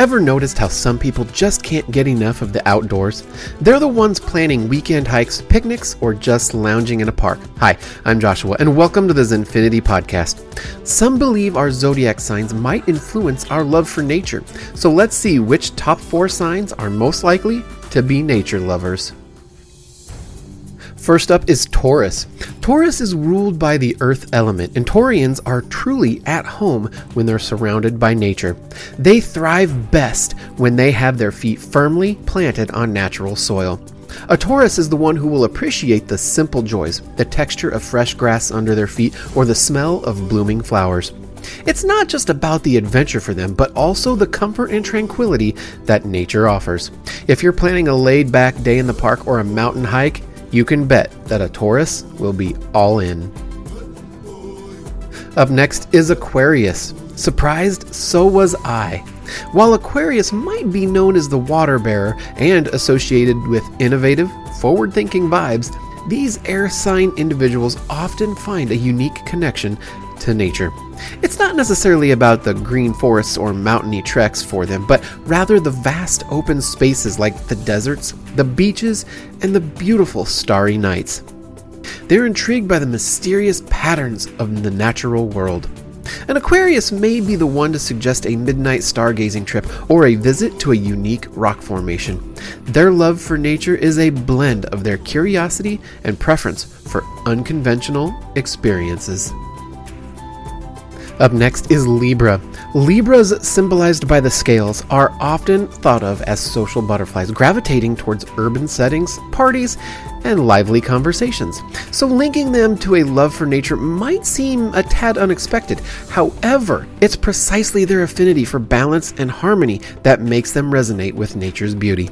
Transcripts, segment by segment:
Ever noticed how some people just can't get enough of the outdoors? They're the ones planning weekend hikes, picnics, or just lounging in a park. Hi, I'm Joshua, and welcome to the Zenfinity Podcast. Some believe our zodiac signs might influence our love for nature, so let's see which top four signs are most likely to be nature lovers. First up is Taurus. Taurus is ruled by the earth element, and Taurians are truly at home when they're surrounded by nature. They thrive best when they have their feet firmly planted on natural soil. A Taurus is the one who will appreciate the simple joys, the texture of fresh grass under their feet, or the smell of blooming flowers. It's not just about the adventure for them, but also the comfort and tranquility that nature offers. If you're planning a laid back day in the park or a mountain hike, you can bet that a Taurus will be all in. Up next is Aquarius. Surprised, so was I. While Aquarius might be known as the water bearer and associated with innovative, forward thinking vibes, these air sign individuals often find a unique connection to nature. It's not necessarily about the green forests or mountainy treks for them, but rather the vast open spaces like the deserts, the beaches, and the beautiful starry nights. They're intrigued by the mysterious patterns of the natural world. An Aquarius may be the one to suggest a midnight stargazing trip or a visit to a unique rock formation. Their love for nature is a blend of their curiosity and preference for unconventional experiences. Up next is Libra. Libras, symbolized by the scales, are often thought of as social butterflies, gravitating towards urban settings, parties, and lively conversations. So, linking them to a love for nature might seem a tad unexpected. However, it's precisely their affinity for balance and harmony that makes them resonate with nature's beauty.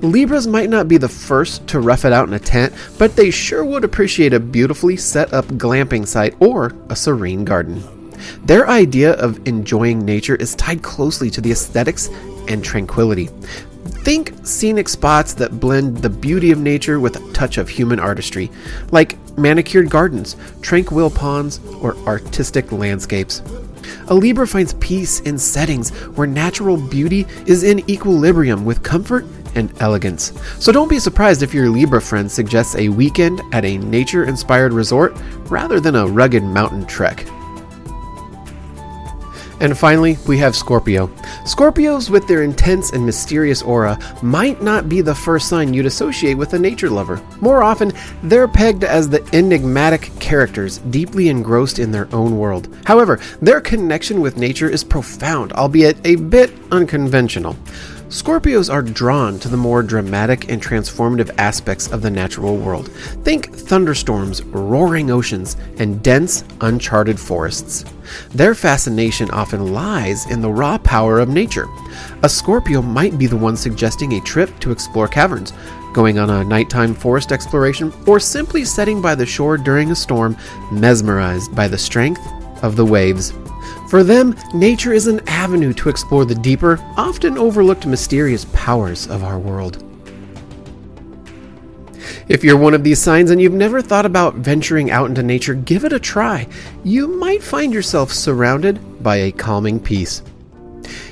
Libras might not be the first to rough it out in a tent, but they sure would appreciate a beautifully set up glamping site or a serene garden. Their idea of enjoying nature is tied closely to the aesthetics and tranquility. Think scenic spots that blend the beauty of nature with a touch of human artistry, like manicured gardens, tranquil ponds, or artistic landscapes. A Libra finds peace in settings where natural beauty is in equilibrium with comfort and elegance. So don't be surprised if your Libra friend suggests a weekend at a nature inspired resort rather than a rugged mountain trek. And finally, we have Scorpio. Scorpios, with their intense and mysterious aura, might not be the first sign you'd associate with a nature lover. More often, they're pegged as the enigmatic characters, deeply engrossed in their own world. However, their connection with nature is profound, albeit a bit unconventional. Scorpios are drawn to the more dramatic and transformative aspects of the natural world. Think thunderstorms, roaring oceans, and dense, uncharted forests. Their fascination often lies in the raw power of nature. A Scorpio might be the one suggesting a trip to explore caverns, going on a nighttime forest exploration, or simply sitting by the shore during a storm, mesmerized by the strength of the waves. For them, nature is an avenue to explore the deeper, often overlooked mysterious powers of our world. If you're one of these signs and you've never thought about venturing out into nature, give it a try. You might find yourself surrounded by a calming peace.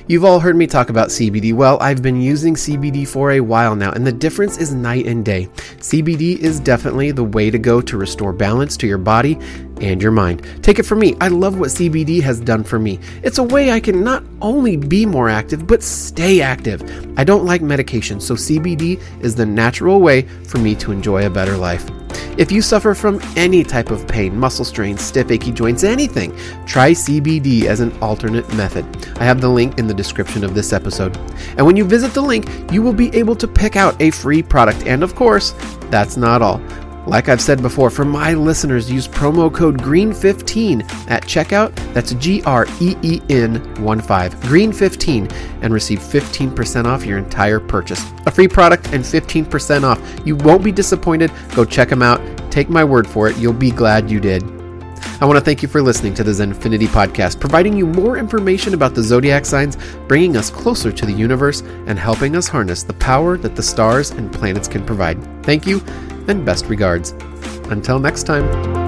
You've all heard me talk about CBD. Well, I've been using CBD for a while now, and the difference is night and day. CBD is definitely the way to go to restore balance to your body and your mind. Take it from me, I love what CBD has done for me. It's a way I can not only be more active, but stay active. I don't like medication, so CBD is the natural way for me to enjoy a better life. If you suffer from any type of pain, muscle strain, stiff, achy joints, anything, try CBD as an alternate method. I have the link in the description of this episode. And when you visit the link, you will be able to pick out a free product. And of course, that's not all. Like I've said before, for my listeners, use promo code GREEN15 at checkout. That's G R E E N 1 5, GREEN15, and receive 15% off your entire purchase. A free product and 15% off. You won't be disappointed. Go check them out. Take my word for it. You'll be glad you did. I want to thank you for listening to the Zenfinity podcast, providing you more information about the zodiac signs, bringing us closer to the universe, and helping us harness the power that the stars and planets can provide. Thank you and best regards. Until next time.